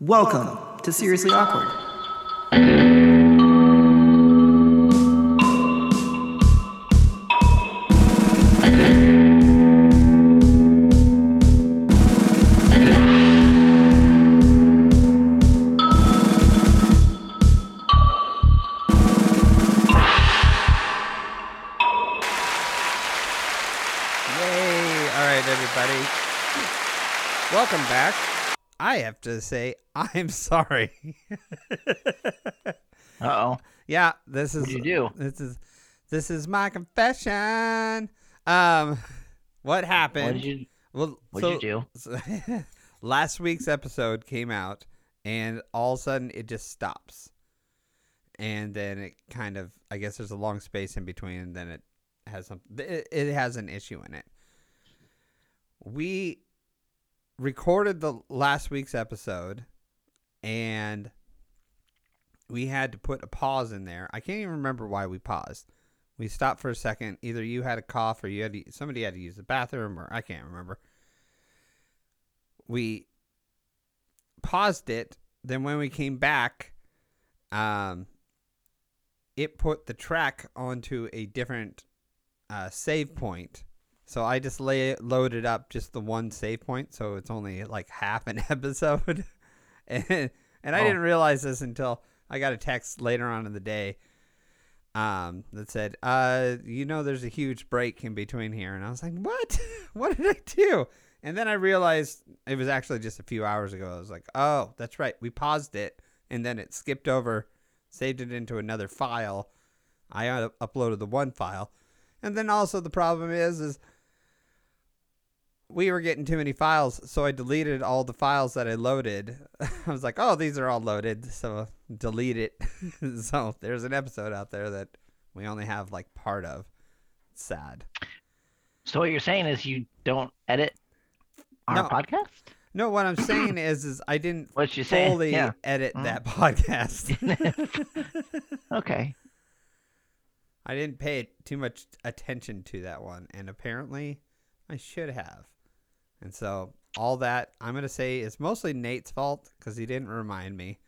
Welcome to Seriously Awkward. Yay! All right, everybody. Welcome back. I have to say, I'm sorry. Uh oh. yeah, this is What'd you do? This is this is my confession. Um, what happened? What did you well, What so, did you do? so- last week's episode came out, and all of a sudden it just stops, and then it kind of, I guess, there's a long space in between, and then it has some, it, it has an issue in it. We recorded the last week's episode, and we had to put a pause in there. I can't even remember why we paused. We stopped for a second. Either you had a cough or you had to, somebody had to use the bathroom, or I can't remember. We paused it. Then when we came back, um, it put the track onto a different uh, save point. So I just lay loaded up just the one save point, so it's only like half an episode, and and I Oh. didn't realize this until I got a text later on in the day um, that said, uh, you know, there's a huge break in between here. And I was like, what? what did I do? And then I realized it was actually just a few hours ago. I was like, oh, that's right. We paused it and then it skipped over, saved it into another file. I uploaded the one file. And then also the problem is, is we were getting too many files, so I deleted all the files that I loaded. I was like, "Oh, these are all loaded," so delete it. so there's an episode out there that we only have like part of. Sad. So what you're saying is you don't edit our No. podcast? No, what I'm saying is, is I didn't What you fully Yeah. edit Mhm. that podcast. Okay. I didn't pay too much attention to that one, and apparently, I should have. And so all that I'm gonna say is mostly Nate's fault because he didn't remind me.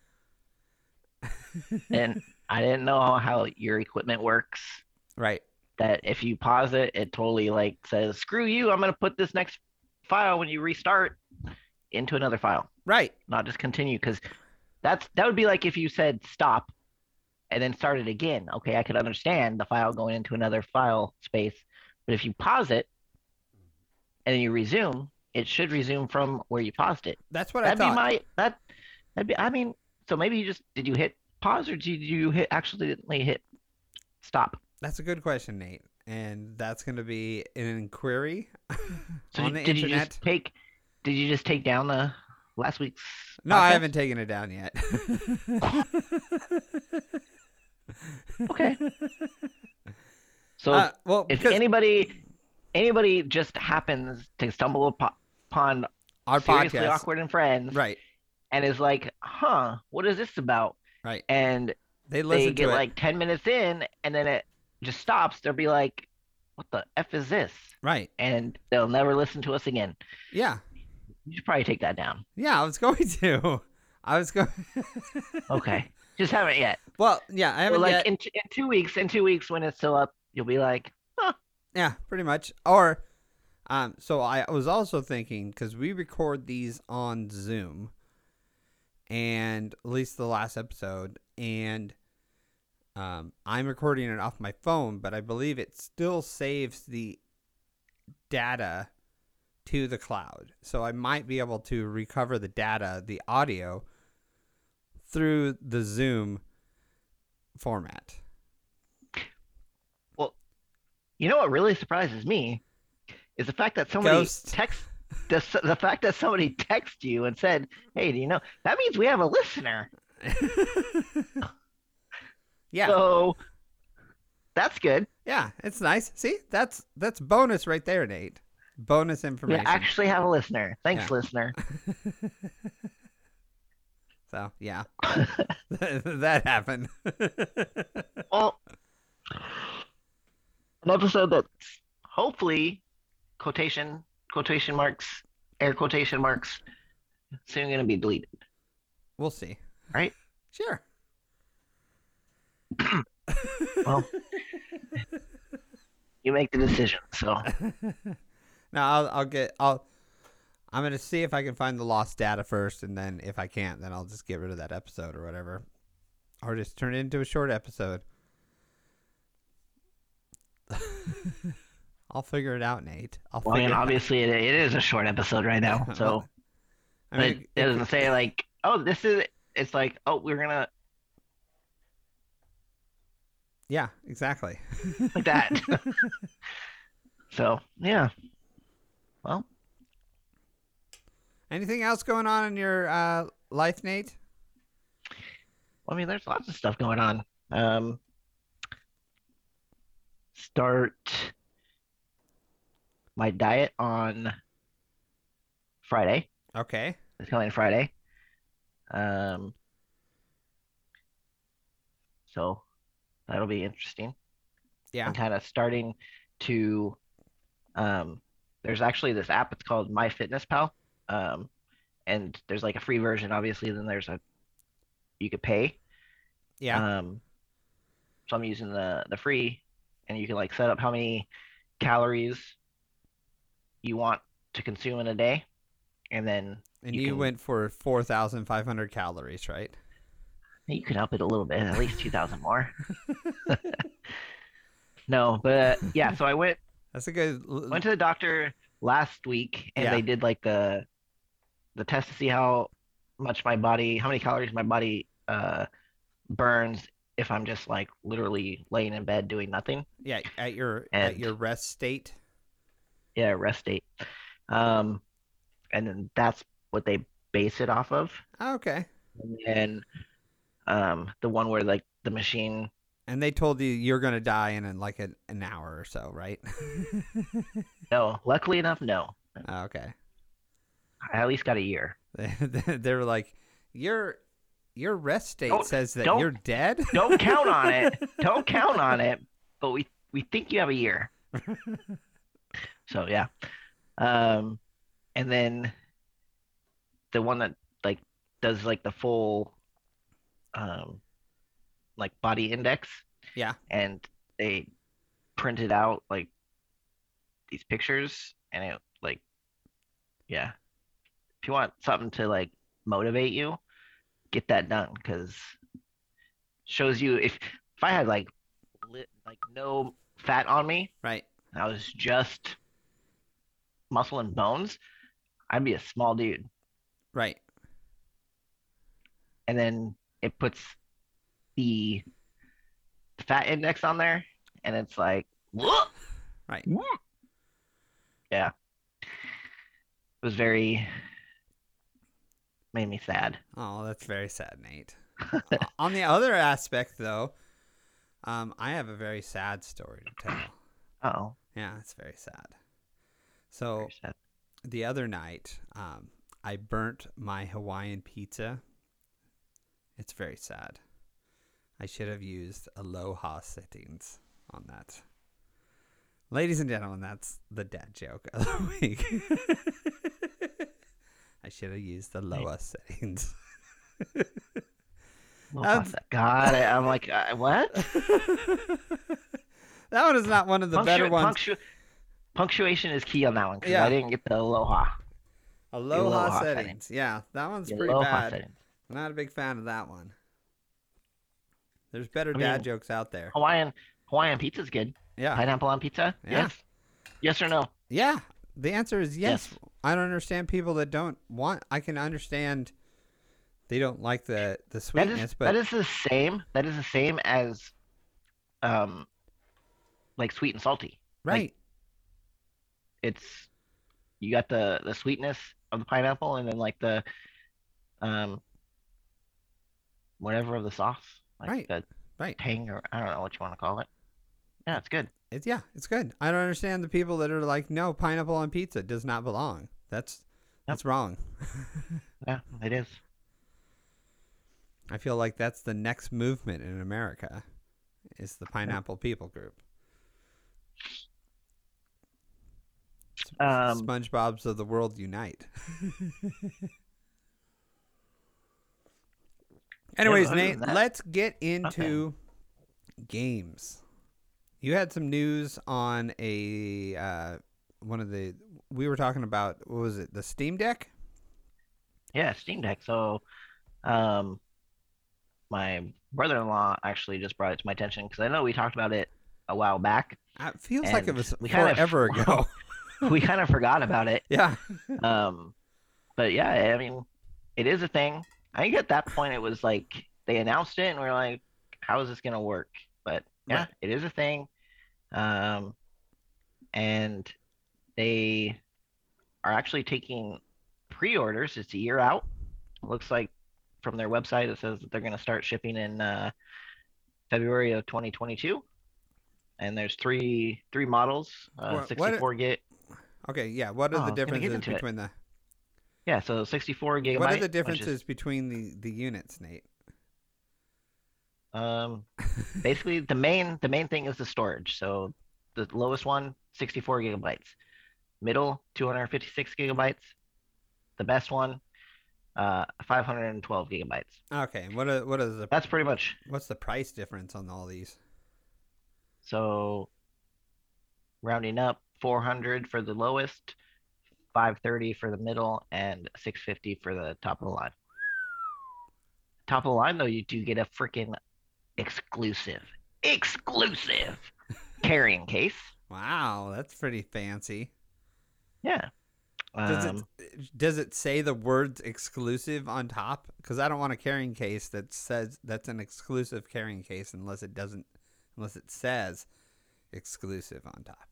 And I didn't know how your equipment works. Right. That if you pause it, it totally like says, "Screw you! I'm gonna put this next file when you restart into another file, Right. not just continue." Because that's that would be like if you said stop and then started again. Okay, I could understand the file going into another file space, but if you pause it and then you resume, it should resume from where you paused it. That's what That'd I be my that. That'd be. I mean, so maybe you just did you hit pause or did you hit actually hit stop? That's a good question, Nate. And that's going to be an inquiry So on the did you just take? Did you just take down the last week's? No, I haven't taken it down yet. Okay. So Uh, well, if because anybody anybody just happens to stumble upo- upon our seriously podcast, awkward and friends right, and is like, huh, what is this about? right, And they they get to it. like 10 minutes in and then it just stops they'll be like what the f is this right, and they'll never listen to us again yeah, you should probably take that down yeah. I was going to. I was going. okay just haven't yet well, yeah, I haven't like yet. in, in two weeks in two weeks when it's still up you'll be like Yeah, pretty much. Or, um, so I was also thinking because we record these on Zoom, and at least the last episode, and um, I'm recording it off my phone, but I believe it still saves the data to the cloud. So I might be able to recover the data, the audio, through the Zoom format. Well, you know what really surprises me is the fact that somebody Ghost. text the, the fact that somebody texted you and said hey do you know that means we have a listener yeah. so that's good Yeah, it's nice. See, that's that's bonus right there, Nate. Bonus information. we actually have a listener thanks Yeah. listener so yeah, that happened. Well, an episode that's hopefully quotation quotation marks air quotation marks soon going to be deleted. We'll see. Right? Sure. Well, you make the decision. So No, I'll, I'll get. I'll. I'm gonna see if I can find the lost data first, and then if I can't, then I'll just get rid of that episode or whatever, or just turn it into a short episode. I'll figure it out, Nate. I'll well, I mean, obviously it, it is a short episode right now. So I mean, it doesn't say like, oh, this is. It's like, oh, we're gonna yeah, exactly. like that. so yeah. Well, Anything else going on in your uh, life, Nate? I mean, there's lots of stuff going on. Um, start my diet on Friday. Okay. This coming Friday. Um, so that'll be interesting. Yeah. I'm kind of starting to. Um, there's actually this app. It's called MyFitnessPal. Um, and there's like a free version, obviously. Then there's a you could pay. Yeah. Um, so I'm using the the free, and you can like set up how many calories you want to consume in a day, and then and you you can- went for 4,500 calories, right? you can up it a little bit, at least two thousand more. no, but yeah. So I went That's a good. went to the doctor last week, and Yeah. they did like the the test to see how much my body, how many calories my body uh burns if I'm just like literally laying in bed doing nothing. yeah, at your at your rest state. Yeah, rest state. Um, and then that's what they base it off of. Oh, okay. And then um, the one where like the machine, And they told you you're gonna die in, in like an, an hour or so, right? no, luckily enough, no. Oh, okay. I at least got a year. They, they were like, your your rest state Don't- says that you're dead. Don't count on it. Don't count on it. But we we think you have a year. So yeah. Um, and then the one that like does like the full um like body index. Yeah. and they printed out like these pictures and it like yeah if you want something to like motivate you get that done because shows you if if i had like lit, like no fat on me Right. i was just muscle and bones i'd be a small dude Right. and then it puts the fat index on there and it's like "Whoa!" Right. yeah it was very made me sad Oh, that's very sad, Nate. On the other aspect, though, um, I have a very sad story to tell. oh Yeah, it's very sad. So the other night, um, I burnt my Hawaiian pizza. It's very sad. I should have used Aloha settings on that. Ladies and gentlemen, that's the dad joke of the week. I should have used the Aloha settings. Oh, God, I, I'm like, uh, what? that one is not one of the better ones. punctu- punctuation is key on that one because Yeah. I didn't get the aloha. Aloha, Aloha settings. settings. Yeah, that one's The pretty aloha bad. settings. Not a big fan of that one. There's better I dad mean- jokes out there. Hawaiian Hawaiian pizza's good. Yeah. Pineapple on pizza? Yeah. Yes. Yes or no? Yeah. The answer is yes. Yes. I don't understand people that don't want I can understand they don't like the the sweetness, is but that is the same. That is the same as, um, like sweet and salty. right. It's you got the the sweetness of the pineapple and then like the, um, whatever of the sauce, like Right. the right. tang or I don't know what you want to call it. Yeah, it's good. It's yeah, it's good. I don't understand the people that are like, no, pineapple on pizza does not belong. That's that's wrong. Yeah, it is. I feel like that's the next movement in America is the pineapple people group. Um, SpongeBob's of the world unite. Anyways, Nate, let's get into games. You had some news on a uh, one of the we were talking about. What was it? The Steam Deck. Yeah, Steam Deck. So, um, my brother-in-law actually just brought it to my attention because I know we talked about it a while back. It feels like it was we kind of- forever ago. we kind of forgot about it. yeah. Um, but yeah, I mean, it is a thing. I think at that point it was like they announced it and we are like, how is this gonna work? But yeah, Right. it is a thing. Um, and they are actually taking pre-orders. It's a year out. Looks like from their website it says that they're gonna start shipping in uh, February of 2022. And there's three three models, uh, What- what- 64 gig. Okay. Yeah. What Oh, are I the was gonna get differences into it. between the Yeah, so 64 gigabyte. What are the which is- differences between the the units, Nate? Um, basically the main the main thing is the storage. So the lowest one, 64 gigabytes. Middle, 256 gigabytes. The best one, uh, 512 gigabytes. Okay. What are what is the That's pretty much. what's the price difference on all these? So rounding up, 400 for the lowest, 530 for the middle, and 650 for the top of the line. Top of the line though, you do get a freaking exclusive, exclusive carrying case. Wow, that's pretty fancy. Yeah. Does Um, it does it say the words exclusive on top? Because I don't want a carrying case that says that's an exclusive carrying case unless it doesn't, unless it says exclusive on top.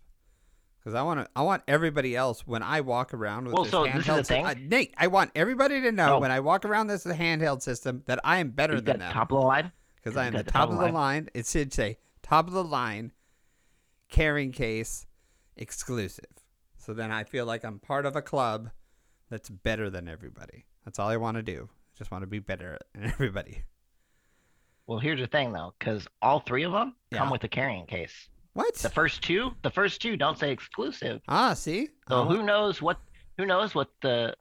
Because I want to, I want everybody else when I walk around with Well, this so this handheld. thing. uh, Nate, I want everybody to know Oh. when I walk around this handheld system that I am better you than them. top of the line. because I am the the top of the line. It should say top of the line carrying case exclusive. So then I feel like I'm part of a club that's better than everybody. That's all I want to do. I just want to be better than everybody. Well, here's the thing though, because all three of them come with a carrying case. What? The first two, the first two don't say exclusive. ah, see? So Oh, who knows what who knows what the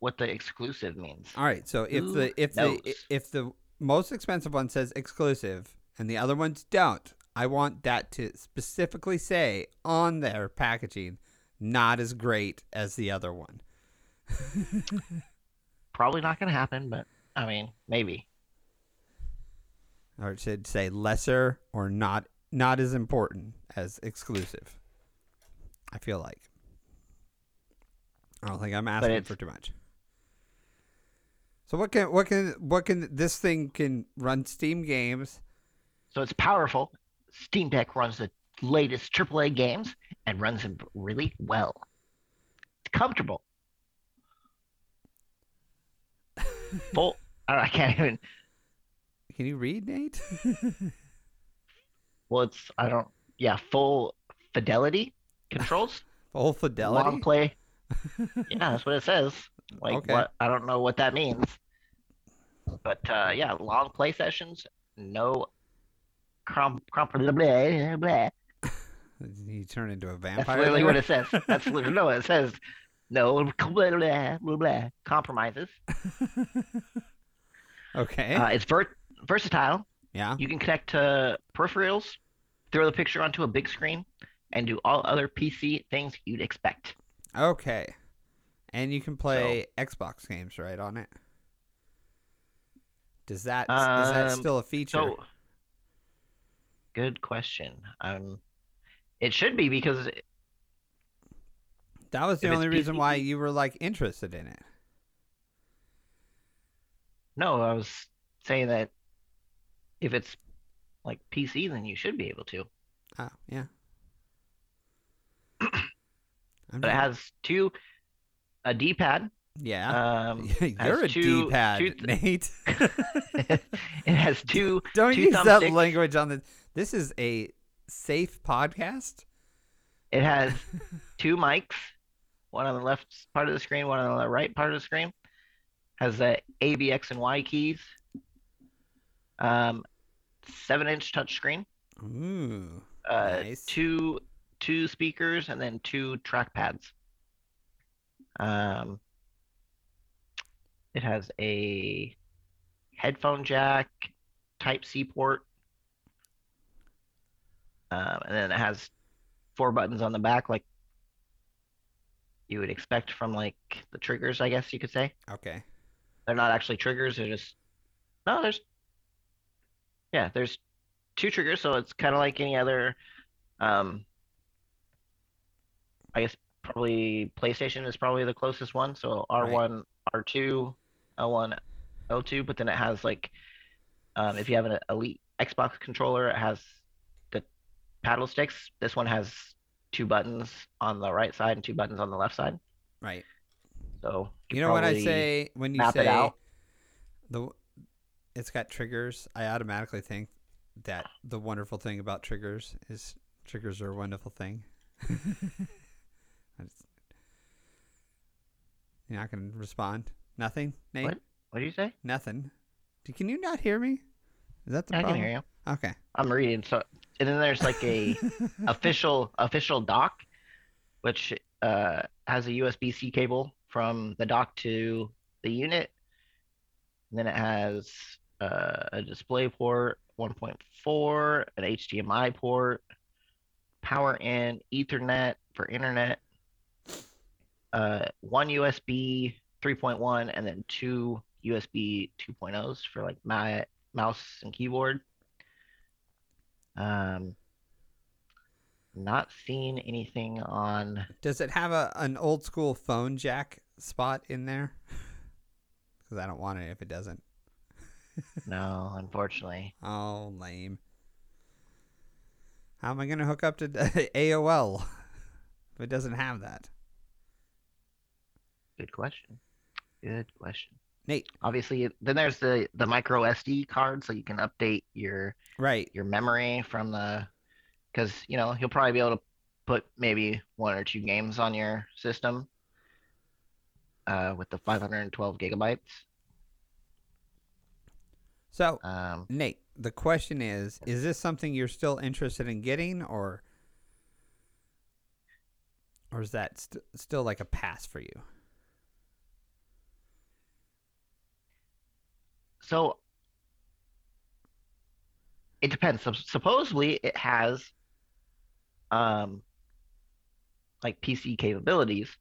what the exclusive means? all right. So if Who the if knows? the if the most expensive one says exclusive and the other ones don't, I want that to specifically say on their packaging, not as great as the other one. Probably not going to happen, but I mean, maybe. Or it should say lesser or not not as important as exclusive. I feel like. I don't think I'm asking for too much. So what can what can what can this thing can run Steam games? So it's powerful. Steam Deck runs the latest AAA games and runs them really well. It's comfortable. Full. I can't even. Can you read, Nate? Well, it's I don't. Yeah, full fidelity controls. Full fidelity. Long play. yeah, that's what it says. Like Okay. what? I don't know what that means. But uh, yeah, long play sessions. No. Crom, crom, blah, blah, blah. You turn into a vampire. That's literally what it says. That's literally no. It says no blah, blah, blah, blah, compromises. okay. Uh, it's ver- versatile. yeah. You can connect to peripherals, throw the picture onto a big screen, and do all other PC things you'd expect. Okay. And you can play Xbox games right on it. Does that is that Um, still a feature? So, good question. Um, it should be because that was the only reason PC why you were like interested in it. no, I was saying that if it's like PC, then you should be able to. Oh, yeah. But it has two, a D-pad. yeah. Um, You're a two- D-pad, two th- Nate. it has two. Don't two use that language on the. This is a safe podcast. It has two mics, one on the left part of the screen, one on the right part of the screen. Has the A, B, X, and Y keys. Um, seven-inch touchscreen. Ooh. Uh, Nice. two two speakers and then two trackpads. Um, it has a headphone jack, Type C port, um, and then it has four buttons on the back, like you would expect from like the triggers, I guess you could say. Okay. They're not actually triggers, they're just no, there's yeah, there's two triggers, so it's kind of like any other um I guess probably PlayStation is probably the closest one. So R1, R2, L1, L2, but then it has like um if you have an Elite Xbox controller, it has the paddle sticks. This one has two buttons on the right side and two buttons on the left side. Right. So You know what I say when you say the it's got triggers, I automatically think that the wonderful thing about triggers is triggers are a wonderful thing. Just- You're not going to respond? Nothing, Nate? What? What do you say? Nothing. Can you not hear me? Is that the problem? I can hear you. Okay. I'm reading. So and then there's like a official official dock, which uh, has a USB-C cable from the dock to the unit. And then it has uh, a display port, 1.4, an HDMI port, power in, Ethernet for internet, uh, one USB 3.1, and then two USB 2.0s for like my mouse and keyboard. Um, not seeing anything on. Does it have a an old school phone jack spot in there? Because I don't want it if it doesn't. No, unfortunately. Oh, lame. How am I going to hook up to AOL if it doesn't have that? Good question. Good question. Nate. Obviously, then there's the the micro SD card, so you can update your Right. your memory from the, because you know you'll probably be able to put maybe one or two games on your system. Uh, with the 512 gigabytes. So, Um, Nate, the question is is this something you're still interested in getting or or is that st- still like a pass for you? So it depends. Sup- supposedly it has um like PC capabilities.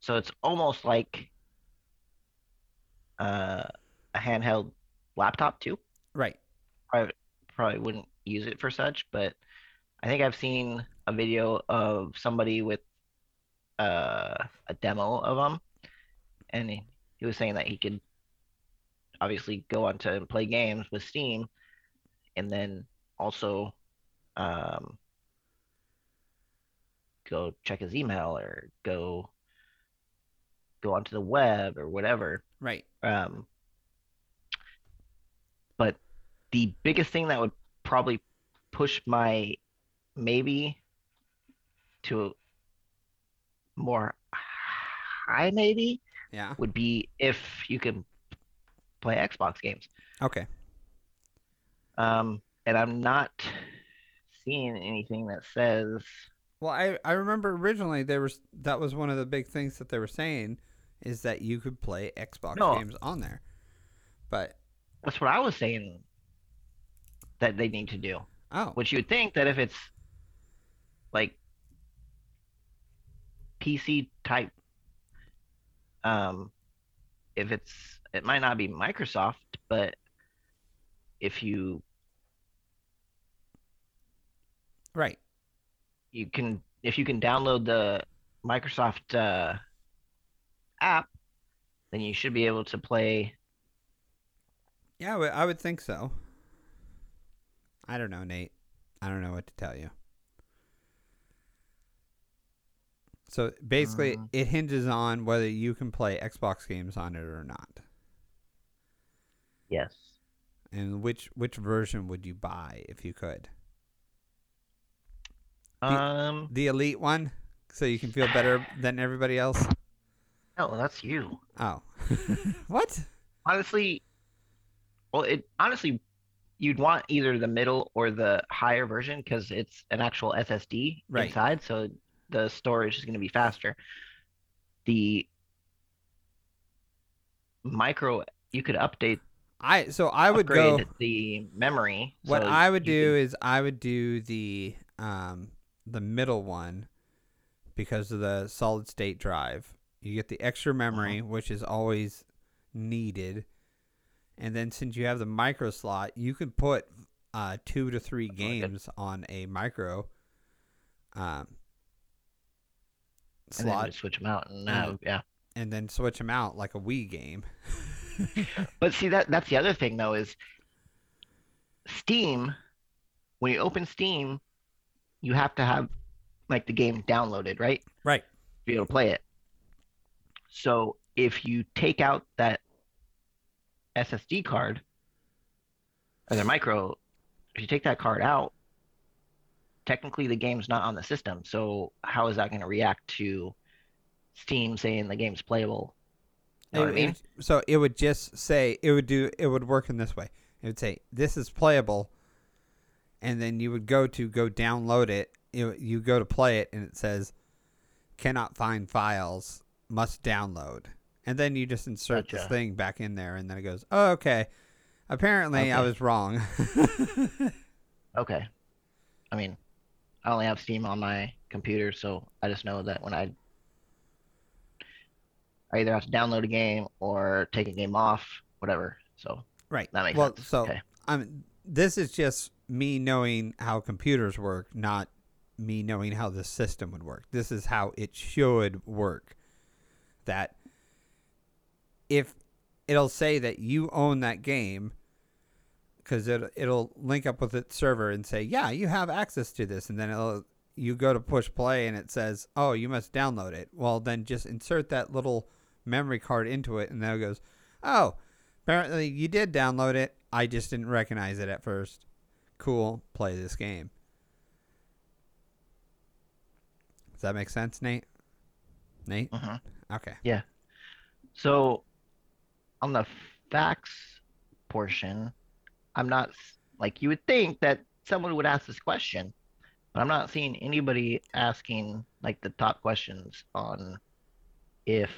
So it's almost like uh a handheld laptop too. Right. Probably probably wouldn't use it for such, but I think I've seen a video of somebody with uh a demo of them and he, he was saying that he could obviously go on to play games with Steam, and then also um, go check his email or go go onto the web or whatever. Right. Um, but the biggest thing that would probably push my maybe to more high maybe Yeah. would be if you can play Xbox games. Okay. Um, and I'm not seeing anything that says Well, I I remember originally there was that was one of the big things that they were saying is that you could play Xbox No. games on there. But that's what I was saying that they need to do. oh, Which you would think that if it's like PC type, um, if it's it might not be Microsoft, but if you right. you can if you can download the Microsoft uh, app, then you should be able to play. Yeah, I would- I would think so. I don't know, Nate. I don't know what to tell you. So basically, Um, it hinges on whether you can play Xbox games on it or not, Yes. and which which version would you buy if you could? Um. The Elite one, so you can feel better than everybody else. No, that's you. Oh, what? Honestly, well, it honestly, you'd want either the middle or the higher version because it's an actual SSD Right. inside, so the storage is going to be faster. The micro, you could update I so I would go. the memory. What so I would do could- is I would do the um the middle one because of the solid state drive. You get the extra memory, Uh-huh. which is always needed, and then since you have the micro slot, you can put uh, two to three games on a micro um, and slot, switch them out and Mhm. yeah. and then switch them out like a Wii game. But see that that's the other thing though is Steam. When you open Steam, you have to have like the game downloaded, right? right. To be able to play it. So if you take out that SSD card or the micro, if you take that card out, technically the game's not on the system. So how is that going to react to Steam saying the game's playable? You know what I mean? it- so it would just say it would do it would work in this way. It would say this is playable, and then you would go to go download it. You, you go to play it, and it says cannot find files, must download, and then you just insert this thing back in there, and then it goes, oh okay. Apparently, I was wrong. Okay. I mean, I only have Steam on my computer, so I just know that when I I either have to download a game or take a game off, whatever. So right. that makes well, sense. so okay. I'm. This is just me knowing how computers work, not me knowing how the system would work. This is how it should work. That if it'll say that you own that game, because it it'll link up with its server and say, yeah, you have access to this, and then it'll you go to push play and it says, oh, you must download it. Well, then just insert that little memory card into it, and then it goes, oh, apparently you did download it. I just didn't recognize it at first. Cool, play this game. Does that make sense, Nate? Nate? Mhm. Okay. Yeah. So on the facts portion, I'm not like you would think that someone would ask this question, but I'm not seeing anybody asking like the top questions on if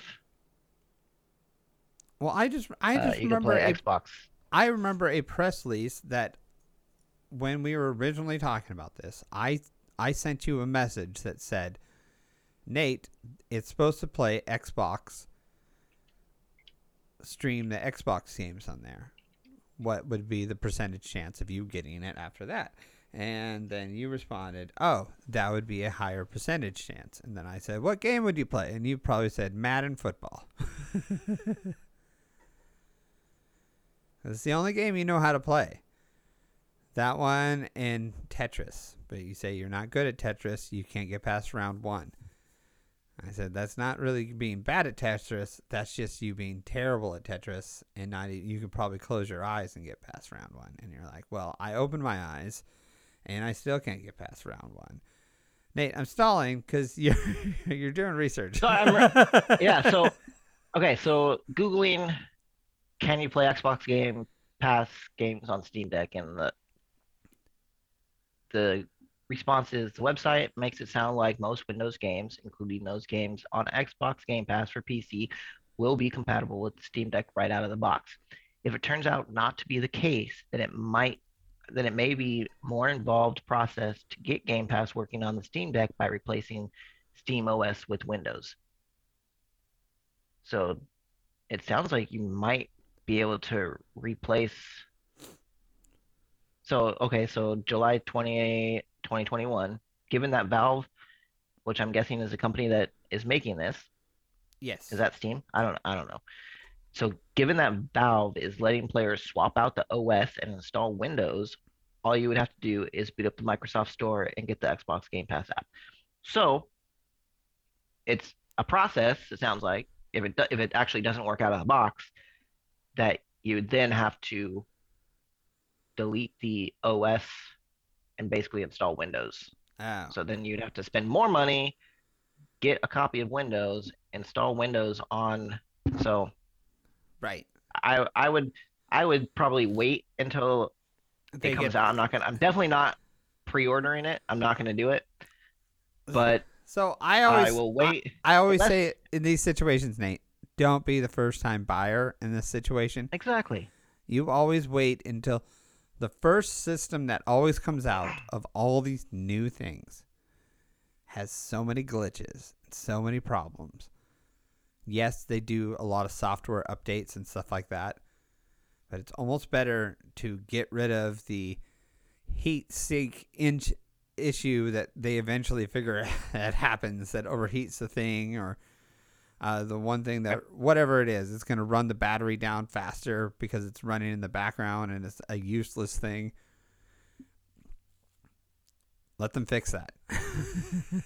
Well, I just I uh, just can remember a, Xbox. I remember a press release that when we were originally talking about this, I I sent you a message that said, "Nate, it's supposed to play Xbox stream the Xbox games on there. What would be the percentage chance of you getting it after that?" And then you responded, "Oh, that would be a higher percentage chance." And then I said, "What game would you play?" And you probably said Madden football. It's the only game you know how to play. That one and Tetris. But you say you're not good at Tetris, you can't get past round one. I said that's not really being bad at Tetris. That's just you being terrible at Tetris, and not you could probably close your eyes and get past round one. And you're like, well, I opened my eyes, and I still can't get past round one. Nate, I'm stalling because you're you're doing research. So yeah, so okay, so googling can you play Xbox Game Pass games on Steam Deck and the the response is the website makes it sound like most Windows games, including those games on Xbox Game Pass for PC, will be compatible with the Steam Deck right out of the box. If it turns out not to be the case, then it might then it may be more involved process to get Game Pass working on the Steam Deck by replacing Steam OS with Windows. So it sounds like you might be able to replace. So, okay, so July 28, 2021, given that Valve, which I'm guessing is a company that is making this, yes. is that Steam? I don't I don't know. So given that Valve is letting players swap out the OS and install Windows, all you would have to do is boot up the Microsoft Store and get the Xbox Game Pass app. So it's a process, it sounds like, if it if it actually doesn't work out of the box, that you would then have to delete the OS and basically install Windows. Oh. So then you'd have to spend more money, get a copy of Windows, install Windows on. So right. I I would I would probably wait until They it comes get- out. I'm not gonna. I'm definitely not pre-ordering it. I'm not gonna do it. But So I always I will wait. I always Unless- say in these situations, Nate, don't be the first time buyer in this situation. exactly. You always wait until the first system that always comes out of all these new things has so many glitches, and so many problems. Yes, they do a lot of software updates and stuff like that, but it's almost better to get rid of the heat sink inch issue that they eventually figure that happens that overheats the thing or uh, the one thing that whatever it is it's going to run the battery down faster because it's running in the background and it's a useless thing. Let them fix that.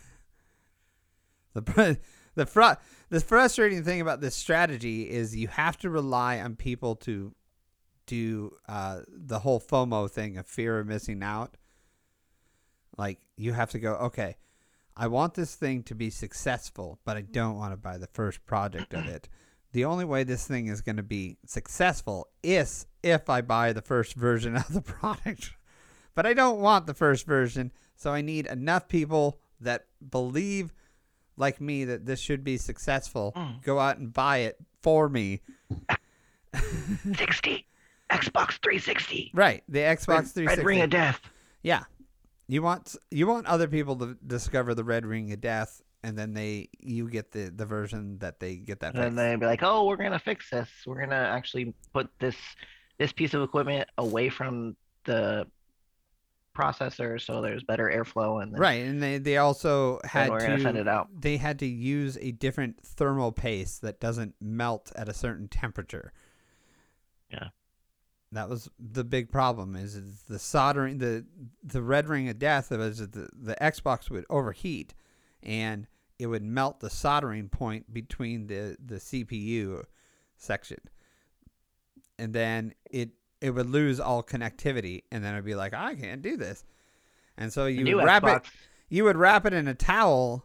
The the fr- the frustrating thing about this strategy is you have to rely on people to do uh, the whole FOMO thing of fear of missing out. Like you have to go, okay, I want this thing to be successful, but I don't want to buy the first project of it. The only way this thing is going to be successful is if I buy the first version of the product. But I don't want the first version, so I need enough people that believe like me that this should be successful Mm. go out and buy it for me. 60. Xbox 360. Right, the Xbox Red, 360. Red Ring of Death. Yeah. You want you want other people to discover the red ring of death and then they you get the the version that they get that And then they'd be like, "Oh, we're gonna fix this. We're gonna actually put this this piece of equipment away from the processor, so there's better airflow, and Right, and they they also had we're gonna send it out." they had to use a different thermal paste that doesn't melt at a certain temperature. Yeah. That was the big problem is, the soldering the the red ring of death was the the Xbox would overheat and it would melt the soldering point between the the CPU section. And then it it would lose all connectivity and then it'd be like I can't do this. And so you would wrap Xbox it you would wrap it in a towel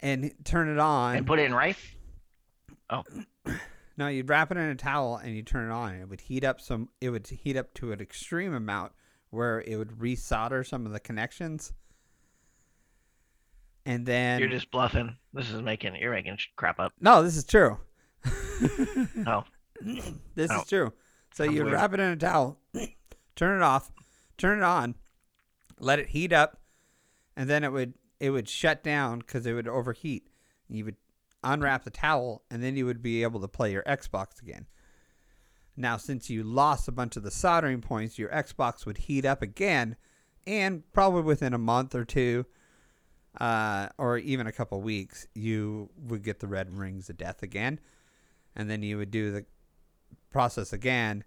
and turn it on. and put it in rice. Oh. No, you'd wrap it in a towel and you turn it on. It would heat up some. It would heat up to an extreme amount where it would resolder some of the connections. And then You're just bluffing. This is making you're making crap up. no, this is true. Oh, This Oh. is true. So I'm weird. wrap it in a towel, turn it off, turn it on, let it heat up, and then it would it would shut down because it would overheat. You would unwrap the towel, and then you would be able to play your Xbox again. Now, since you lost a bunch of the soldering points, your Xbox would heat up again, and probably within a month or two, uh, or even a couple weeks, you would get the red rings of death again, and then you would do the process again.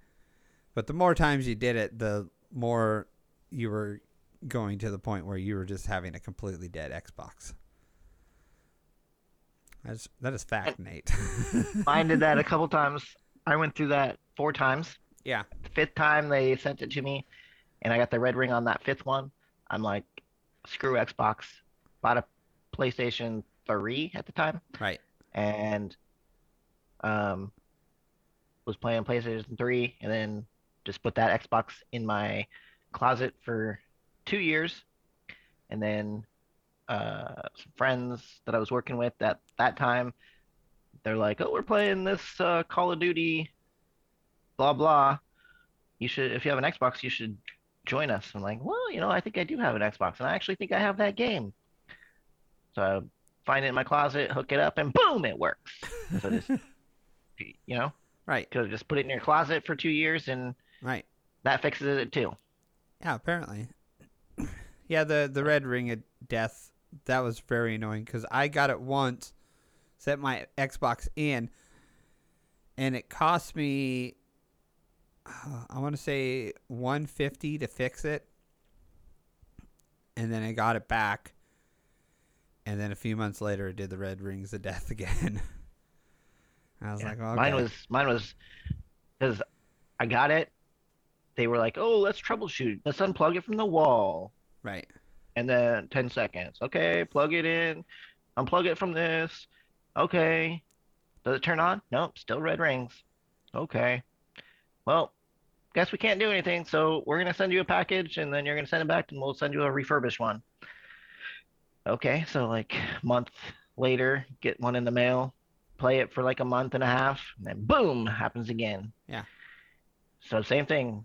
But the more times you did it, the more you were going to the point where you were just having a completely dead Xbox. That's, that is fact, Nate. mine did that a couple times. I went through that four times. yeah. The fifth time they sent it to me, and I got the red ring on that fifth one. I'm like, screw Xbox. Bought a PlayStation 3 at the time, Right. and um, was playing PlayStation 3, and then just put that Xbox in my closet for two years, and then uh, some friends that I was working with at that time, they're like, "Oh, we're playing this uh, Call of Duty, blah blah. You should, if you have an Xbox, you should join us." I'm like, "Well, you know, I think I do have an Xbox, and I actually think I have that game." So I find it in my closet, hook it up, and boom, it works. So just, you know, Right. could just put it in your closet for two years, and Right. that fixes it too. Yeah, apparently. Yeah, the the red ring of death that was very annoying because I got it once, set my Xbox in, and it cost me, uh, I want to say one fifty to fix it, and then I got it back, and then a few months later it did the red rings of death again. I was Yeah. like, okay. Mine was mine was because I got it. They were like, "Oh, let's troubleshoot. Let's unplug it from the wall." right. And then 10 seconds. Okay, plug it in. Unplug it from this. Okay. Does it turn on? Nope, still red rings. Okay. Well, guess we can't do anything, so we're gonna send you a package and then you're gonna send it back and we'll send you a refurbished one. Okay, so like a month later, get one in the mail, play it for like a month and a half, and then boom, happens again. Yeah. So same thing,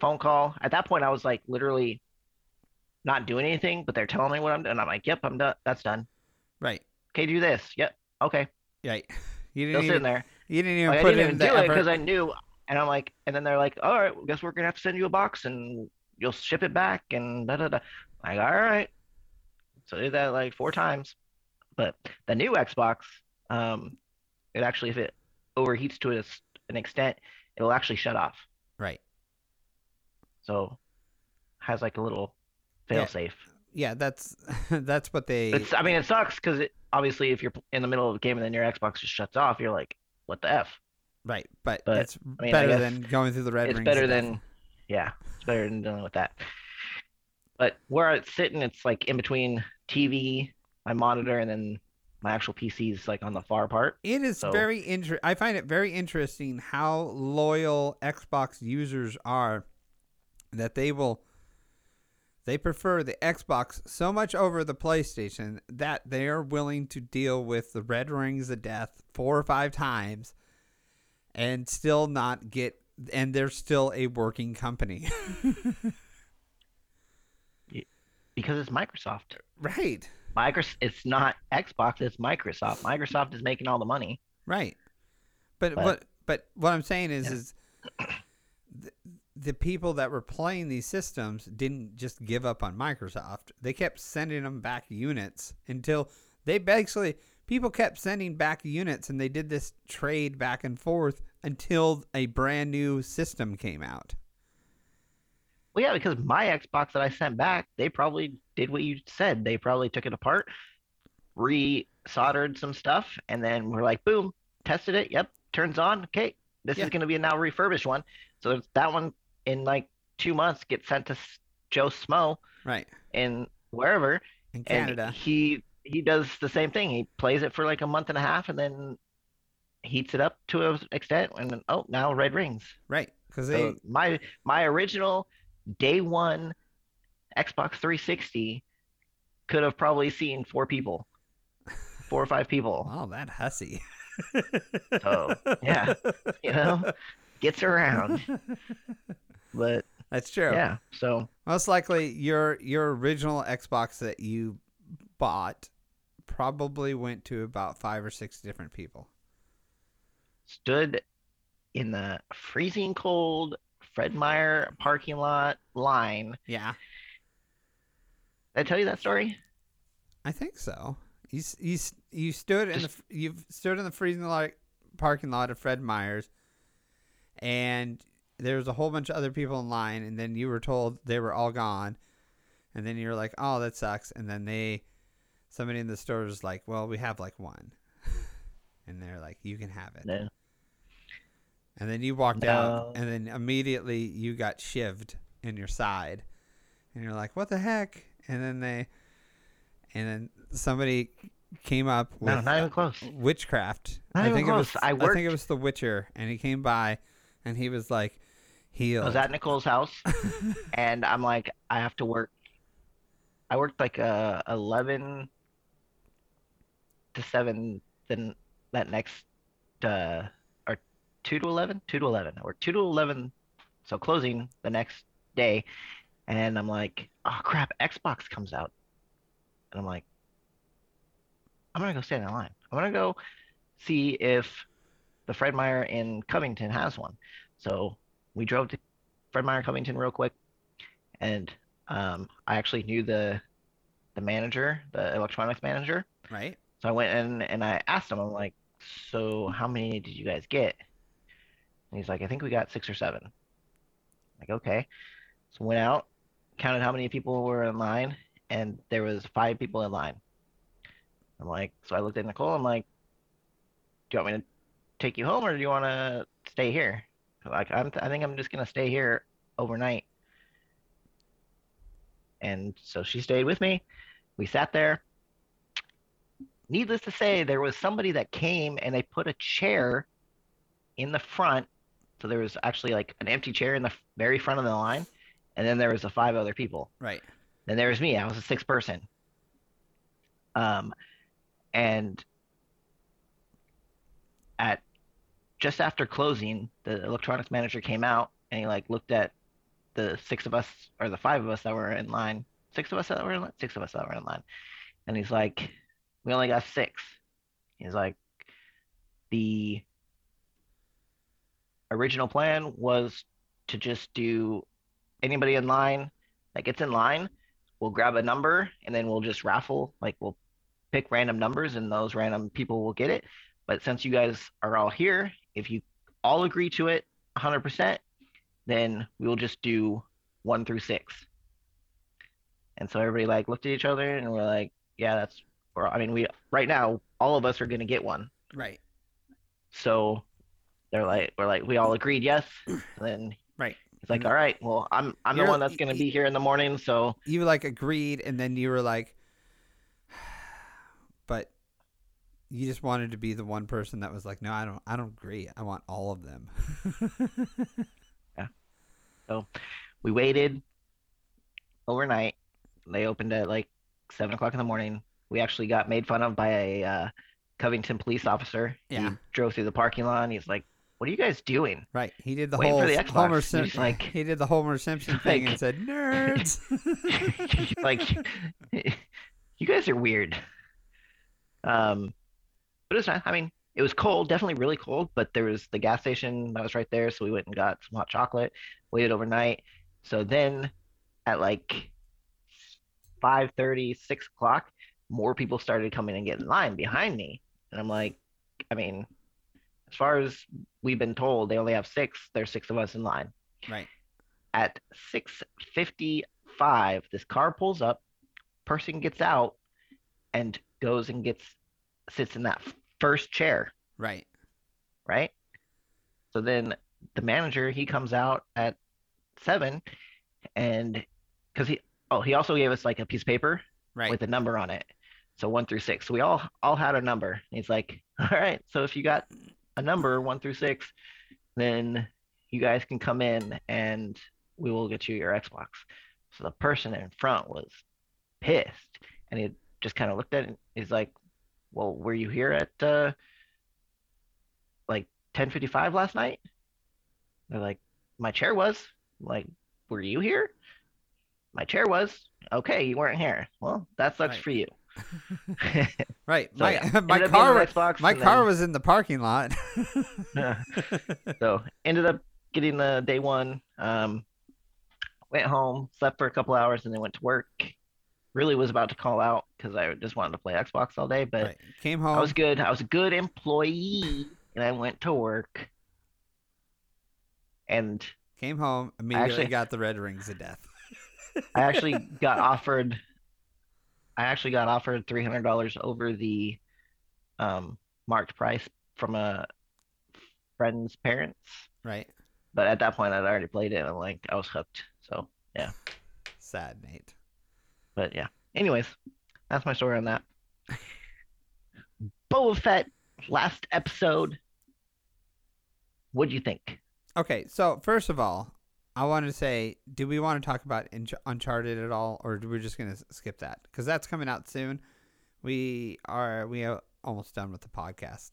phone call. At that point, I was like literally not doing anything, but they're telling me what I'm doing. I'm like, yep, I'm done. That's done. Right. Okay, do this. Yep. Okay. Right. You Still didn't sitting even, there. you didn't even Like, I didn't in even do it because I knew. And I'm like, and then they're like, all right, well, guess we're gonna have to send you a box and you'll ship it back and da da da. Like, all right. So I did that like four times. But the new Xbox, um, it actually, if it overheats to an extent, it'll actually shut off. Right. So has like a little. Fail safe. Yeah, that's that's what they It's, I mean, it sucks because obviously if you're in the middle of a game and then your Xbox just shuts off, you're like, what the F? right, but, but, it's I mean, better than going through the red it's better death. than yeah it's better than dealing with that but where it's sitting it's like in between tv my monitor and then my actual pc is like on the far part It is So- very inter- I find it very interesting how loyal Xbox users are that they will they prefer the Xbox so much over the PlayStation that they are willing to deal with the red rings of death four or five times and still not get and they're still a working company. because it's microsoft right. Microsoft it's not xbox it's microsoft microsoft is making all the money Right. But, But- what but what I'm saying is Yeah. is the, people that were playing these systems didn't just give up on Microsoft. They kept sending them back units until they basically people kept sending back units and they did this trade back and forth until a brand new system came out. well yeah because my xbox that i sent back they probably did what you said they probably took it apart re soldered some stuff and then we're like boom tested it yep turns on okay this Yeah. is going to be a now refurbished one so that one in like two months get sent to joe smo Right. in wherever In and Canada. he he does the same thing he plays it for like a month and a half and then heats it up to an extent and then oh now red rings right. They so my my original day one xbox 360 could have probably seen four people four or five people wow, that hussy. So, yeah. you know gets around but That's true. yeah so Most likely, your your original Xbox that you bought probably went to about five or six different people. stood in the freezing cold Fred Meyer parking lot line. Yeah, Did I tell you that story? I think so. You you you stood in the f- you stood in the freezing lot parking lot of Fred Meyer's, and there was a whole bunch of other people in line, and then you were told they were all gone, and then you're like, oh, that sucks, and then they somebody in the store was like, well, we have like one, and they're like, you can have it. No. And then you walked out, and then immediately you got shivved in your side, and you're like, "What the heck?" And then they, and then somebody came up with No, not even close. witchcraft. Not I think it was. I I think it was The Witcher, and he came by, and he was like, healed. I was at Nicole's house and I'm like, I have to work. I worked like uh 11 to 7 then that next uh or 2 to 11 2 to 11 or 2 to 11 so closing the next day. And I'm like oh crap Xbox comes out. And I'm like I'm gonna go stand in line. I'm gonna go see if the Fred Meyer in Covington has one. So we drove to Fred Meyer Covington real quick and um I actually knew the the manager the electronics manager right. so I went in and I asked him, I'm like, so how many did you guys get? And he's like, I think we got six or seven. like, okay. So went out, counted how many people were in line, and there was five people in line. I'm like, so I looked at Nicole, I'm like, do you want me to take you home or do you want to stay here? Like, I'm, I think I'm just gonna stay here overnight. And so she stayed with me. We sat there needless to say, there was somebody that came and they put a chair in the front. So there was actually like an empty chair in the very front of the line, and then there was the five other people. Right. Then there was me. I was a sixth person. Um, and at just after closing, the electronics manager came out and he like looked at the six of us or the five of us that were in line. Six of us that were in line. Six of us that were in line, and he's like, "We only got six. He's like, "The original plan was to just do anybody in line that gets in line, we'll grab a number and then we'll just raffle. Like we'll pick random numbers and those random people will get it. But since you guys are all here, if you all agree to it 100%, then we will just do one through six. And so everybody like looked at each other and we're like, yeah, that's, or I mean, we right now all of us are gonna get one. Right. So they're like, we're like, we all agreed yes. And then Right. He's like, all right, well, I'm I'm the You're- one that's gonna be here in the morning, so You like agreed, and then you were like, but you just wanted to be the one person that was like, no, I don't, I don't agree. I want all of them. Yeah. So we waited overnight. They opened at like seven o'clock in the morning. We actually got made fun of by a uh, Covington police officer. Yeah. He drove through the parking lot. He's like, "What are you guys doing?" right. He did the Waiting whole the Homer Simpson. like- he did the Homer Simpson thing and said, "Nerds." like, you guys are weird. Um, but it's fine. I mean, it was cold, definitely really cold. But there was the gas station that was right there, so we went and got some hot chocolate. Waited overnight. So then, at like 5:30, 6 o'clock, more people started coming and getting in line behind me, and I'm like, I mean, as far as we've been told, they only have six. There's six of us in line right. at 6:55 this car pulls up person gets out and goes and gets sits in that first chair Right. right so then the manager he comes out at 7 and cuz he oh he also gave us like a piece of paper Right. with a number on it so 1 through 6 so we all all had a number and he's like all right so if you got a number 1 through 6 then you guys can come in and we will get you your Xbox. So the person in front was pissed and he just kind of looked at it. He's like, Well, were you here at uh, like 10:55 last night? They're like, My chair was. I'm like, were you here? My chair was. Okay, you weren't here. Well, that sucks Right. for you. right. So, my yeah, my ended up getting car. an wa- Xbox My car then- was in the parking lot. so ended up getting the day one. Um, went home, slept for a couple hours, and then went to work. Really was about to call out because I just wanted to play Xbox all day, but right. Came home. I was good. I was a good employee, and I went to work. And Came home. Immediately actually- got the red rings of death. I actually got offered. I actually got offered three hundred dollars over the um, marked price from a friend's parents, Right. but at that point I'd already played it, and like I was hooked. So, yeah. Sad, Nate. But yeah. Anyways, that's my story on that. Boba Fett last episode. What'd you think? Okay, so first of all, I want to say, do we want to talk about Uncharted at all, or do we just gonna skip that? Because that's coming out soon. We are we are almost done with the podcast.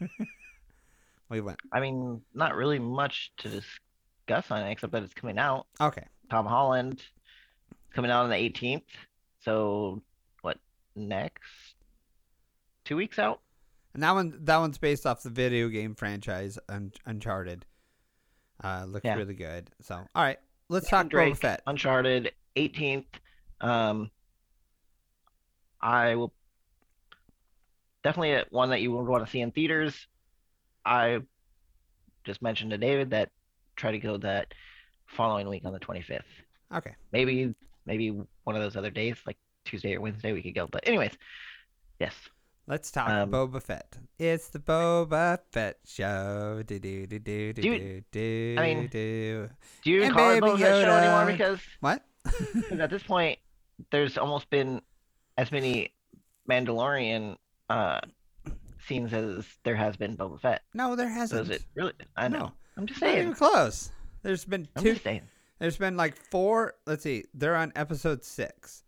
we went I mean, not really much to discuss on it except that it's coming out. okay. Tom Holland coming out on the 18th. So what next? Two weeks out? And that one that one's based off the video game franchise Un- Uncharted. Uh, looks Yeah. really good. So all right, let's Nathan talk Drake, Boba Fett. Uncharted 18th. Um, I will definitely one that you would want to see in theaters. I just mentioned to David that try to go that following week on the 25th. Okay, Maybe maybe one of those other days, like Tuesday or Wednesday, we could go. But anyways, yes. let's talk Um, Boba Fett. It's the Boba Fett show. Do do do do do Dude, do I mean- do. Do you And call it Boba Fett show anymore? Yoda. Because What? at this point, there's almost been as many Mandalorian uh, scenes as there has been Boba Fett. no, there hasn't. is it really? I know. No. I'm just Not even saying. close. There's been I'm just saying. There's been like four. Let's see. They're on episode six.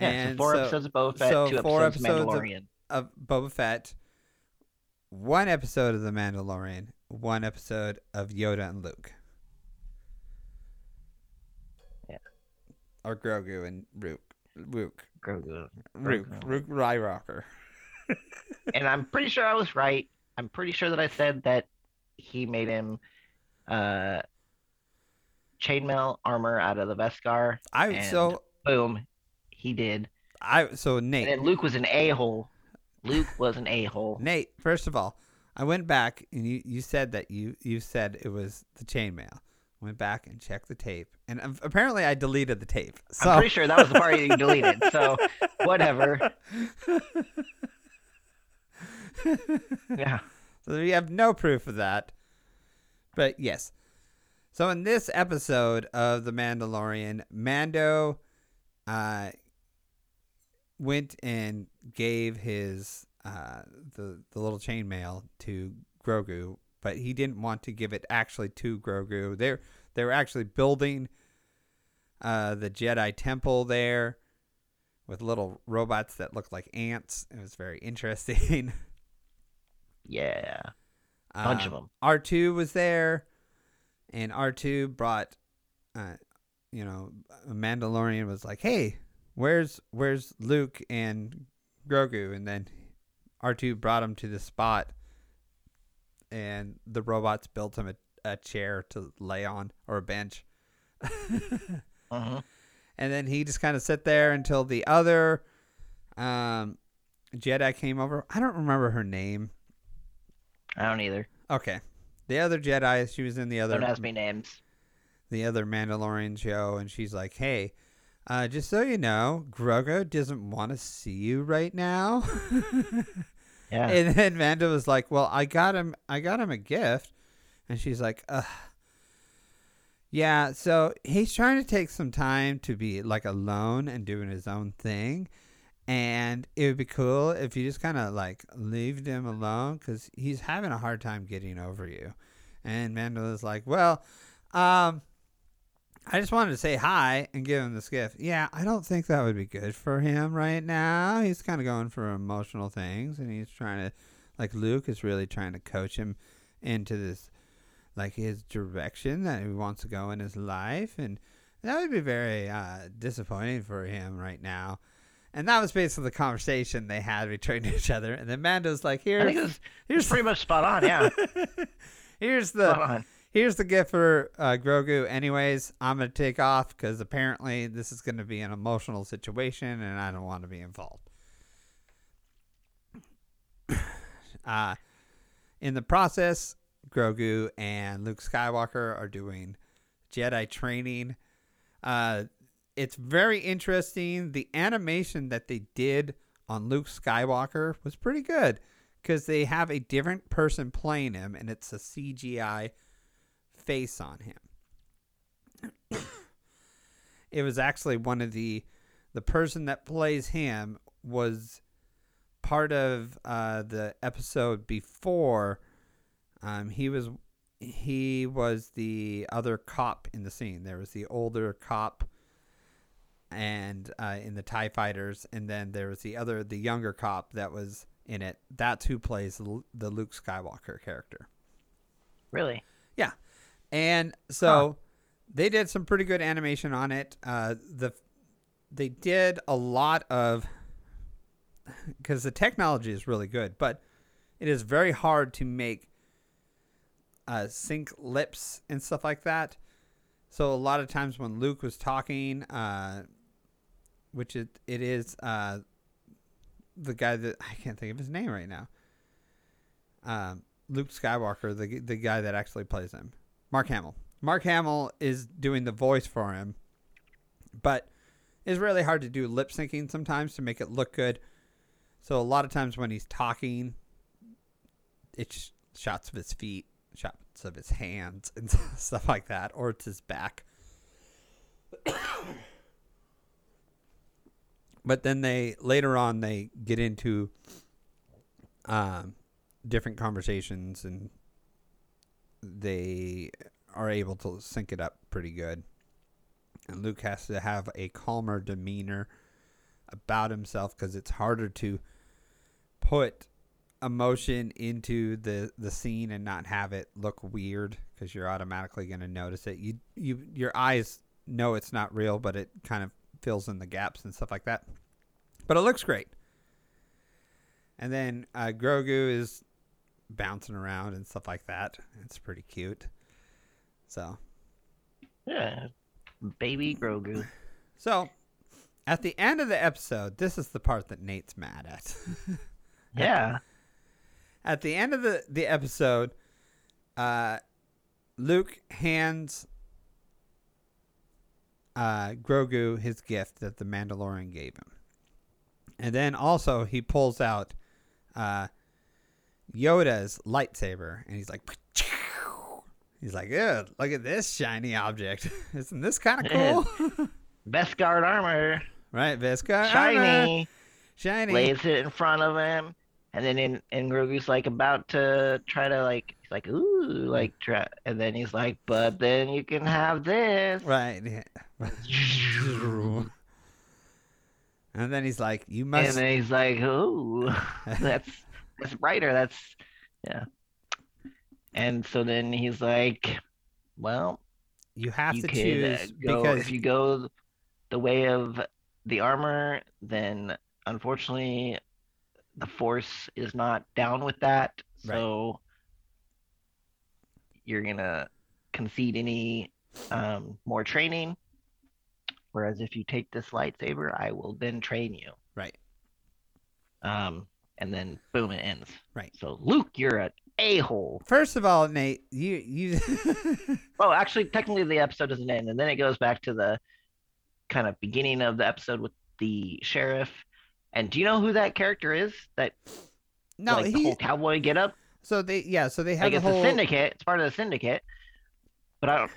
Yeah, and so four so, episodes of Boba Fett, so two four episodes, episodes of Mandalorian. Of, of Boba Fett, one episode of The Mandalorian, one episode of Yoda and Luke. Yeah. Or Grogu and Rook. Rook. Grogu. Rook. Rook Rye Rocker. and I'm pretty sure I was right. I'm pretty sure that I said that he made him uh, chainmail armor out of the Beskar. I And- so Boom, he did. I so And Nate then Luke was an a hole. Luke was an a hole. Nate. First of all, I went back and you you said that you you said it was the chainmail. Went back and checked the tape, and um, apparently I deleted the tape. So I'm pretty sure that was the part you deleted. So whatever. Yeah. So we have no proof of that. But yes. So in this episode of The Mandalorian, Mando uh, went and gave his uh, the the little chainmail to Grogu, but he didn't want to give it actually to Grogu. They they were actually building uh, the Jedi Temple there with little robots that looked like ants. It was very interesting. Yeah. Bunch of Um, them. R two was there, and R two brought, uh, you know, a Mandalorian was like, "Hey, where's where's Luke and Grogu?" And then R two brought him to the spot, and the robots built him a, a chair to lay on or a bench, hmm and then he just kind of sat there until the other um, Jedi came over. I don't remember her name. I don't either. Okay. The other Jedi, she was in the other Don't ask me names. the other Mandalorian show, and she's like, "Hey, uh, just so you know, Grogu doesn't want to see you right now." Yeah. and then Mando was like, "Well, I got him. I got him a gift," and she's like, "Ugh." Yeah, so he's trying to take some time to be like alone and doing his own thing. And it would be cool if you just kind of like leave him alone because he's having a hard time getting over you. And Mando was like, Well, um, I just wanted to say hi and give him this gift. Yeah, I don't think that would be good for him right now. He's kind of going for emotional things and he's trying to, like, Luke is really trying to coach him into this, like, his direction that he wants to go in his life. And that would be very uh, disappointing for him right now. And that was basically the conversation they had between each other. And then Mando's like, I "Here's, think it's, here's it's pretty much spot on. Yeah. here's the here's the gift for uh, Grogu. Anyways, I'm gonna take off because apparently this is gonna be an emotional situation, and I don't want to be involved. uh, in the process, Grogu and Luke Skywalker are doing Jedi training. Uh, it's very interesting. The animation that they did on Luke Skywalker was pretty good because they have a different person playing him, and it's a CGI face on him. it was actually one of the the person that plays him was part of uh, the episode before. Um, he was he was the other cop in the scene. There was the older cop, and uh, in the Tie Fighters, and then there was the other the younger cop that was in it. That's who plays the Luke Skywalker character. Really? Yeah. And so they did some pretty good animation on it. Uh, the they did a lot of because the technology is really good, but it is very hard to make uh, sync lips and stuff like that. So a lot of times when Luke was talking, uh, which it it is uh, the guy that I can't think of his name right now. Um, Luke Skywalker, the the guy that actually plays him. Mark Hamill. Mark Hamill is doing the voice for him, but it's really hard to do lip syncing sometimes to make it look good. So a lot of times when he's talking, it's shots of his feet, shots of his hands, and stuff like that, or it's his back. but then they later on they get into um, different conversations and they are able to sync it up pretty good. And Luke has to have a calmer demeanor about himself because it's harder to put emotion into the the scene and not have it look weird because you're automatically going to notice it. You you your eyes know it's not real, but it kind of fills in the gaps and stuff like that. But it looks great. And then uh, Grogu is bouncing around and stuff like that. It's pretty cute. So, Yeah. Baby Grogu. so at the end of the episode, this is the part that Nate's mad at. Yeah. at the end of the, the episode, uh, Luke hands uh, Grogu his gift that the Mandalorian gave him. And then also he pulls out uh, Yoda's lightsaber and he's like, he's like, yeah, look at this shiny object. Isn't this kind of cool? Beskar armor. right, Visca? Shiny. Shiny. Lays it in front of him. And then in, and Grogu's like about to try to like he's like ooh like try and then he's like but then you can have this Right. yeah. and then he's like, you must. and then he's like ooh that's that's brighter that's yeah and so then he's like well You have you to could choose uh, go because if you go the way of the armor, then unfortunately the force is not down with that. Right. So you're gonna concede any um, more training. Whereas if you take this lightsaber, I will then train you. right, Um, and then boom, it ends. Right. So Luke, you're an a-hole. First of all, Nate, you you Well, actually, technically, the episode doesn't end, and then it goes back to the kind of beginning of the episode with the sheriff. And do you know who that character is? That no like the whole cowboy get up? so they yeah so they have Like it's whole a syndicate. It's part of the syndicate. But I don't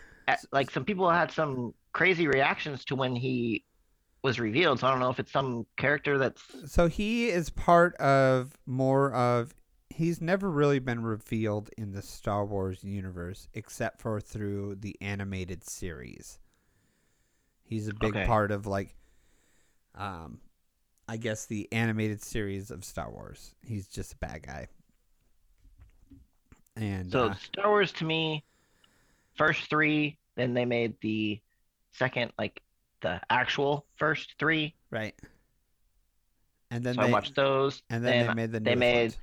like some people had some crazy reactions to when he was revealed. So I don't know if it's some character that's so he is part of more of he's never really been revealed in the Star Wars universe except for through the animated series. He's a big Okay. part of like um I guess the animated series of Star Wars. He's just a bad guy. And so uh, Star Wars to me. First three, then they made the second, like the actual first three. right. And then so they I watched those. and then, they made the they made ones.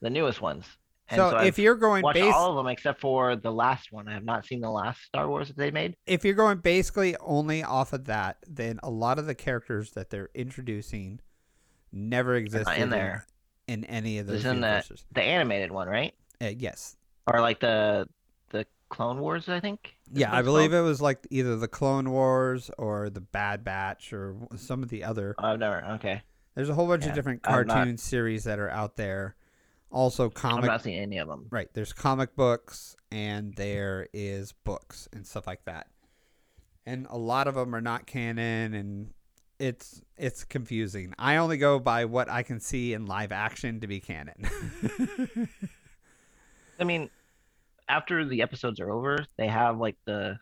the newest ones. And So, so, if you're going watched base all of them except for the last one. I have not seen the last Star Wars that they made. if you're going basically only off of that, then a lot of the characters that they're introducing never existed in there. in any of those It's in the the animated one, right? Uh, yes, Or like the the Clone Wars, I think. yeah, I believe called. it was like either the Clone Wars or the Bad Batch or some of the other. Oh, I've never. Okay, There's a whole bunch of different I've not- cartoon series that are out there. Also, comic. I've comic not seen any of them. right. There's comic books and there is books and stuff like that, and a lot of them are not canon and. It's it's confusing. I only go by what I can see in live action to be canon. I mean, after the episodes are over, they have like the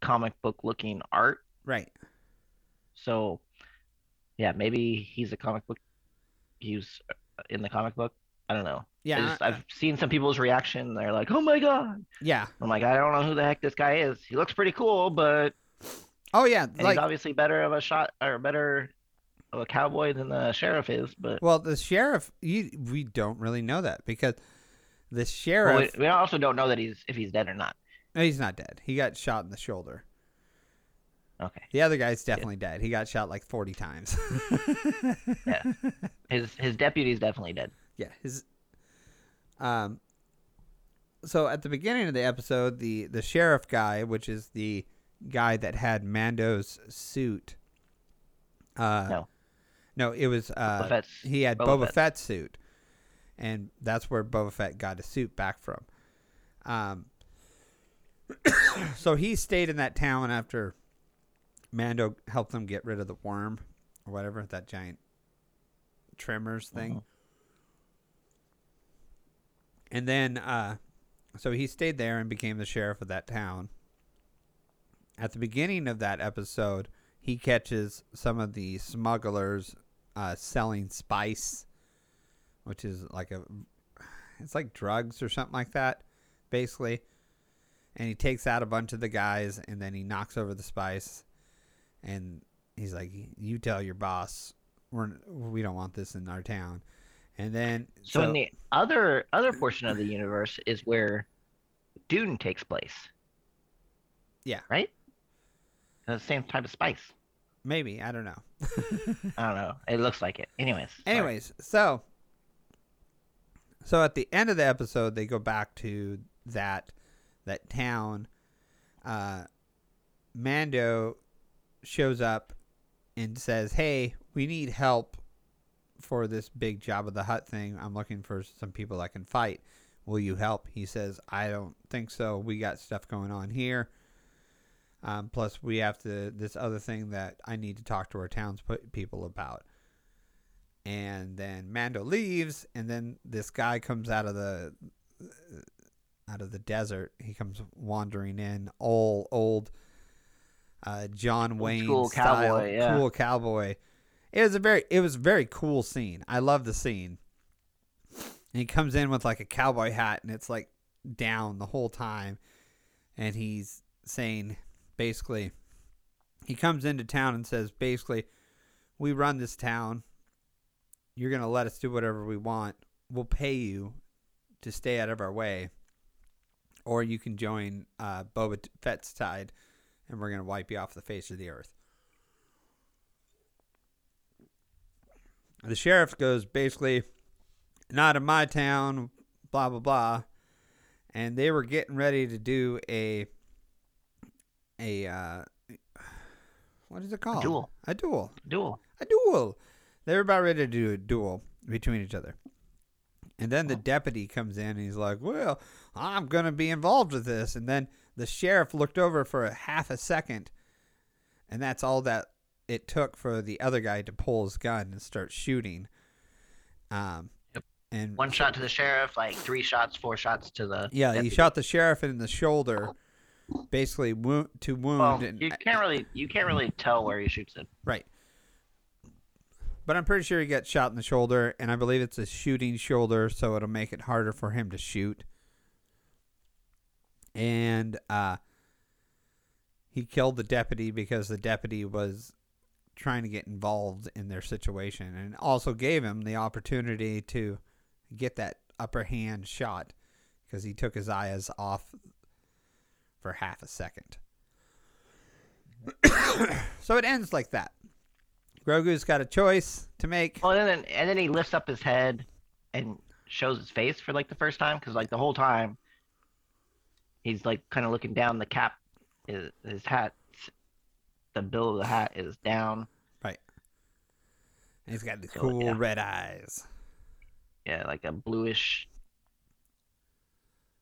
comic book looking art. right. So, yeah, maybe he's a comic book. He's uh, in the comic book. I don't know. I Yeah. just, I've seen some people's reaction. They're like, "Oh my god!" yeah. I'm like, I don't know who the heck this guy is. He looks pretty cool, but Oh yeah. Like he's obviously better of a shot or better of a cowboy than the sheriff is. But well, the sheriff. You, we don't really know that because the well, sheriff. we, we also don't know that he's if he's dead or not. no, he's not dead. He got shot in the shoulder. Okay, The other guy's definitely dead. He got shot like forty times. Yeah. his his deputy's definitely dead. Yeah, his um so at the beginning of the episode, the the sheriff guy, which is the guy that had Mando's suit uh No. No, it was uh he had Boba Boba, Fett. Fett's suit. And that's where Boba Fett got his suit back from. Um so he stayed in that town after Mando helped them get rid of the worm or whatever, that giant tremors thing. And then, uh, so he stayed there and became the sheriff of that town. At the beginning of that episode, he catches some of the smugglers uh, selling spice, which is like a, it's like drugs or something like that, basically. and he takes out a bunch of the guys, and then he knocks over the spice, and he's like, "You tell your boss, we're we don't want this in our town." And then So, in the other other portion of the universe is where Dune takes place. Yeah. Right. The same type of spice. maybe I don't know. I don't know. It looks like it. Anyways. sorry. Anyways, so so at the end of the episode, they go back to that that town. Uh, Mando shows up and says, "Hey, we need help for this big job of the Hutt thing. I'm looking for some people that can fight. Will you help?" He says, "I don't think so. We got stuff going on here." Um, plus, we have to this other thing that I need to talk to our townspeople about and then Mando leaves, and then this guy comes out of the out of the desert. He comes wandering in, old old uh, John Wayne school style, cowboy, yeah. cool cowboy. It was a very it was a very cool scene. I love the scene. And he comes in with like a cowboy hat, and it's like down the whole time, and he's saying basically, he comes into town and says basically, we run this town you're going to let us do whatever we want. We'll pay you to stay out of our way. Or you can join uh, Boba Fett's side, and we're going to wipe you off the face of the earth. The sheriff goes basically, not in my town, blah, blah, blah. And they were getting ready to do a, a, uh, what is it called? A duel. A duel Duel. a duel. They were about ready to do a duel between each other. And then the deputy comes in and he's like, Well, I'm going to be involved with this. And then the sheriff looked over for a half a second. And that's all that it took for the other guy to pull his gun and start shooting. Um, Yep. And One shot to the sheriff, like three shots, four shots to the. yeah, he shot the sheriff in the shoulder, basically wound, to wound. Well, and, you can't really you can't really tell where he shoots it. Right. But I'm pretty sure he got shot in the shoulder, and I believe it's a shooting shoulder, so it'll make it harder for him to shoot. And uh, he killed the deputy because the deputy was trying to get involved in their situation, and also gave him the opportunity to get that upper hand shot because he took his eyes off for half a second. so it ends like that. Grogu's got a choice to make. Well, and then and then he lifts up his head and shows his face for like the first time because like the whole time he's like kind of looking down. The cap, is, his hat, the bill of the hat is down. Right. And he's got these So, cool yeah. red eyes. Yeah, like a bluish.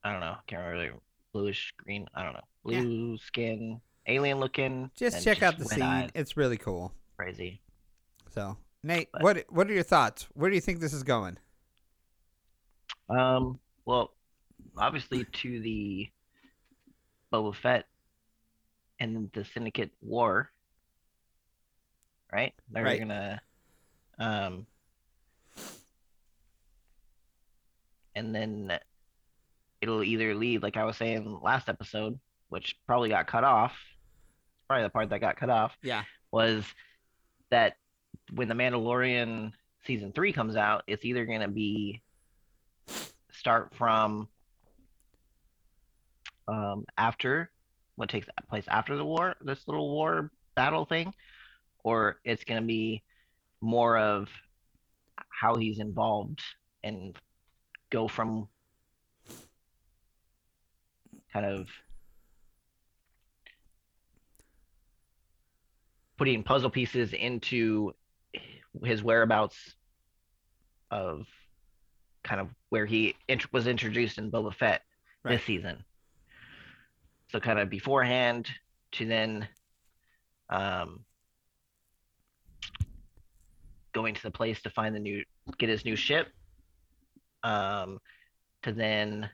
I don't know. Can't remember. like, Bluish green. I don't know. Yeah. Blue skin, alien looking. Just check out the scene. eyes. It's really cool. Crazy. So, Nate, But- what what are your thoughts? Where do you think this is going? Um. Well, obviously to the Boba Fett and the Syndicate war, right? They're Right. gonna, um, and then it'll either lead, like I was saying last episode, which probably got cut off. Probably the part that got cut off Yeah. was that when the Mandalorian season three comes out, it's either going to be start from um, after what takes place after the war, this little war battle thing, or it's going to be more of how he's involved and go from kind of putting puzzle pieces into his whereabouts of kind of where he was introduced in Boba Fett Right. this season. So kind of beforehand to then um, going to the place to find the new get his new ship um, to then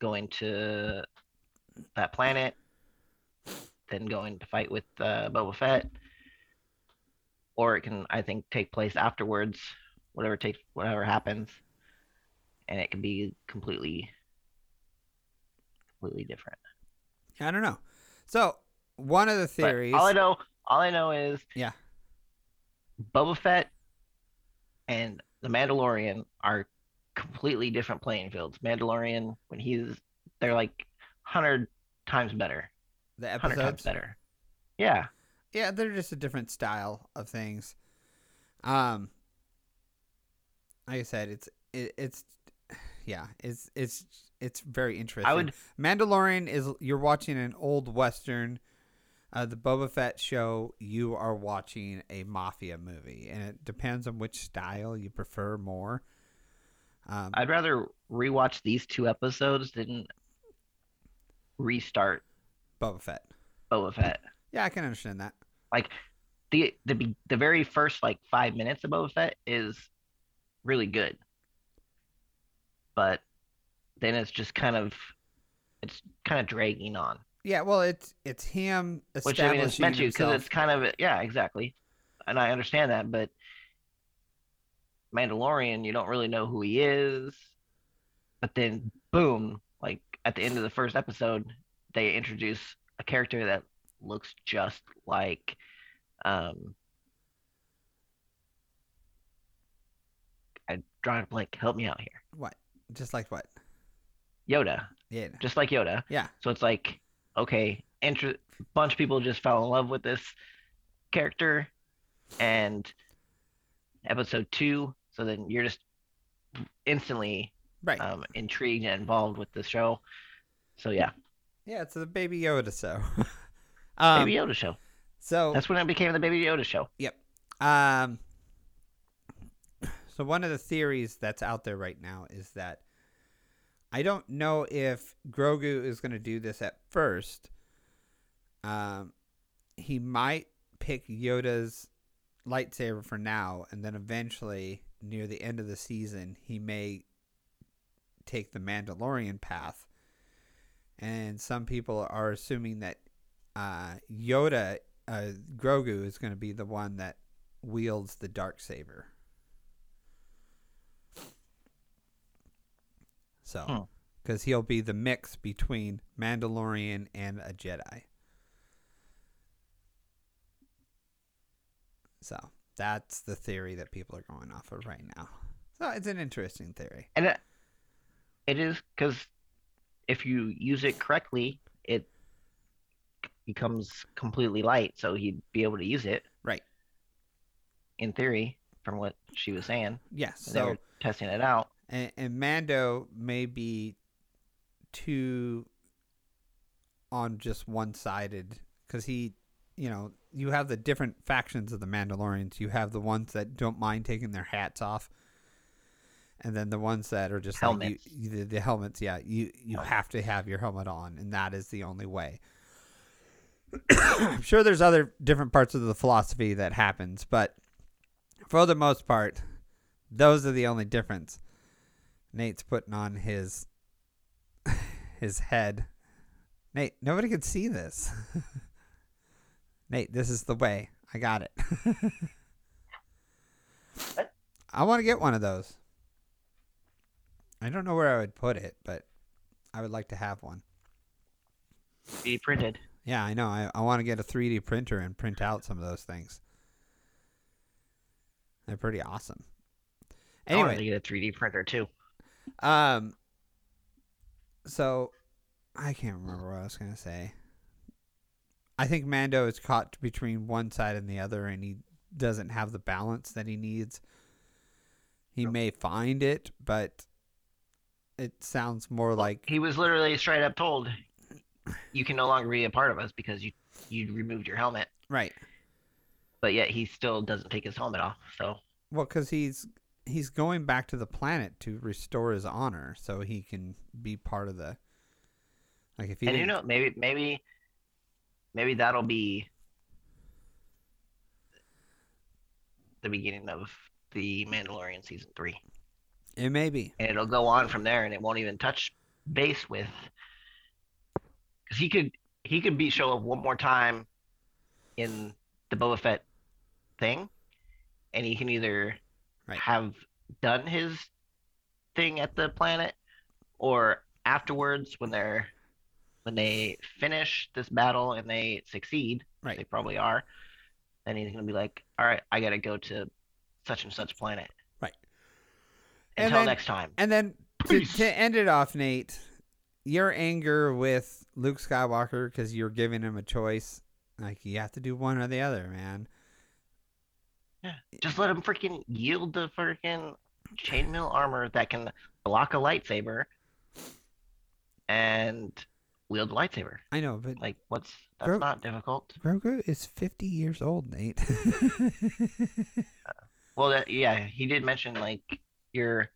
going to that planet then going to fight with uh, Boba Fett. Or it can I think take place afterwards whatever takes whatever happens and it can be completely completely different. I don't know. So one of the But theories. all I know, all I know is Yeah. Boba Fett and the Mandalorian are completely different playing fields. Mandalorian, when he's, they're like hundred times better, the hundred times better. Yeah, Yeah, they're just a different style of things. Um, like I said, it's it, it's yeah, it's it's it's very interesting. I would. Mandalorian is you're watching an old western. Uh, the Boba Fett show, you are watching a mafia movie, and it depends on which style you prefer more. Um, I'd rather rewatch these two episodes than restart Boba Fett. Boba Fett. Yeah, I can understand that. Like the the the very first like five minutes of Boba Fett is really good, but then it's just kind of it's kind of dragging on. Yeah, well, it's it's him Which I mean, it's meant to because it's kind of yeah, exactly, and I understand that, but Mandalorian, you don't really know who he is, but then boom, like at the end of the first episode, they introduce a character that looks just like um I drawing a blank. Help me out here. what? Just like what? Yoda, Yeah. just like Yoda. Yeah. So it's like, okay, inter- bunch of people just fell in love with this character, and episode two. So then you're just instantly Right. um, intrigued and involved with the show. So yeah, yeah, it's the Baby Yoda show. um, Baby Yoda show. so That's when it became the Baby Yoda show. Yep. Um, so one of the theories that's out there right now is that I don't know if Grogu is going to do this at first. Um, he might pick Yoda's lightsaber for now, and then eventually, near the end of the season, he may take the Mandalorian path. And some people are assuming that uh, Yoda, uh, Grogu, is going to be the one that wields the dark saber. So, Hmm. because he'll be the mix between Mandalorian and a Jedi. So that's the theory that people are going off of right now. So it's an interesting theory. And it, it is because if you use it correctly, it becomes completely light. So he'd be able to use it Right. in theory, from what she was saying. Yes. when they So were testing it out. And, and Mando may be too on just one sided because he, you know, you have the different factions of the Mandalorians. You have the ones that don't mind taking their hats off, and then the ones that are just Helmets. like you, you, the, the helmets. Yeah, you you have to have your helmet on, and that is the only way. I'm sure there's other different parts of the philosophy that happens, but for the most part, those are the only difference. Nate's putting on his his head. Nate, nobody could see this. Nate, this is the way. I got it. I want to get one of those. I don't know where I would put it, but I would like to have one. Be printed. Yeah, I know. I, I want to get a 3D printer and print out some of those things. They're pretty awesome. I want to get a 3D printer too. Um. So, I can't remember what I was gonna say. I think Mando is caught between one side and the other, and he doesn't have the balance that he needs. He Yep. may find it, but it sounds more like He was literally straight up told, "You can no longer be a part of us because you you removed your helmet." right. But yet he still doesn't take his helmet off. So Well, because he's he's going back to the planet to restore his honor, so he can be part of the. Like if he and you know maybe maybe maybe that'll be the beginning of the Mandalorian season three, it may be and it'll go on from there, and it won't even touch base with because he could he could be show up one more time in the Boba Fett thing, and he can either Right. have done his thing at the planet or afterwards when they're when they finish this battle and they succeed, Right. they probably are, then he's gonna be like, "All right, I gotta go to such and such planet." Right. And Until then- next time. And then to, to end it off, Nate, your anger with Luke Skywalker because you're giving him a choice. Like you have to do one or the other, man. Just let him freaking yield the freaking chainmail armor that can block a lightsaber and wield a lightsaber. I know, but Like, what's that's Gro- not difficult. Grogu is 50 years old, Nate. Uh, well, that, yeah, he did mention like your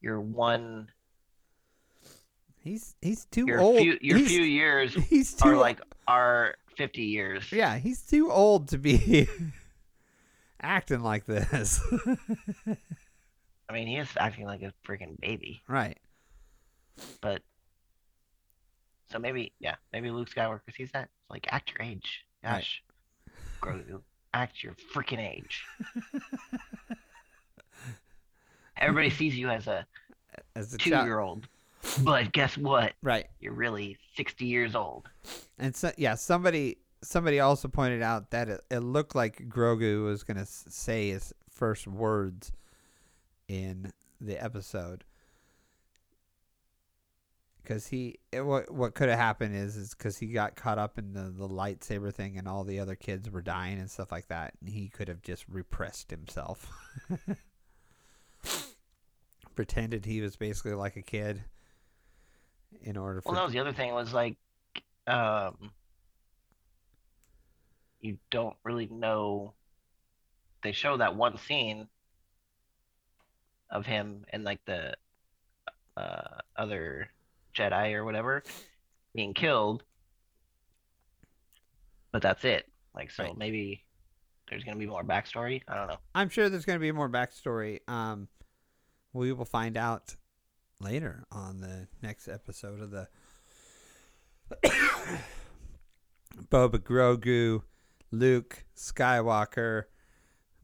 your one he's he's too your old. few your he's, few years he's too are like are 50 years. yeah, he's too old to be acting like this. I mean, he is acting like a freaking baby, right. but so maybe yeah, maybe Luke Skywalker sees that It's like act your age. Right. Gosh, Grogu, act your freaking age. Everybody sees you as a As a two child. year old, but guess what? Right. You're really 60 years old. And so yeah, somebody somebody also pointed out that it, it looked like Grogu was going to say his first words in the episode. Cuz he it, what what could have happened is is cuz he got caught up in the the lightsaber thing and all the other kids were dying and stuff like that and he could have just repressed himself. Pretended he was basically like a kid in order for Well, that was the other thing was like, um, you don't really know. They show that one scene of him and like the uh, other Jedi or whatever being killed, but that's it. Like, so Right. maybe there's gonna be more backstory. I don't know. I'm sure there's going to be more backstory. Um, we will find out later on the next episode of the Boba Grogu, Luke Skywalker,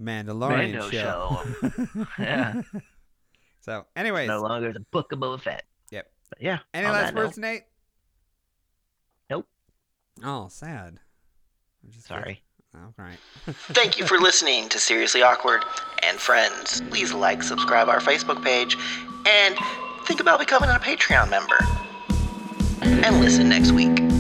Mandalorian Mando show. Yeah. so, anyways, no longer the Book of Boba Fett. Yep. But yeah. any last that note- words, Nate? Nope. Oh, sad. I'm just Sorry. Oh, all right. Thank you for listening to Seriously Awkward and Friends. Please like, subscribe our Facebook page, and think about becoming a Patreon member. And listen next week.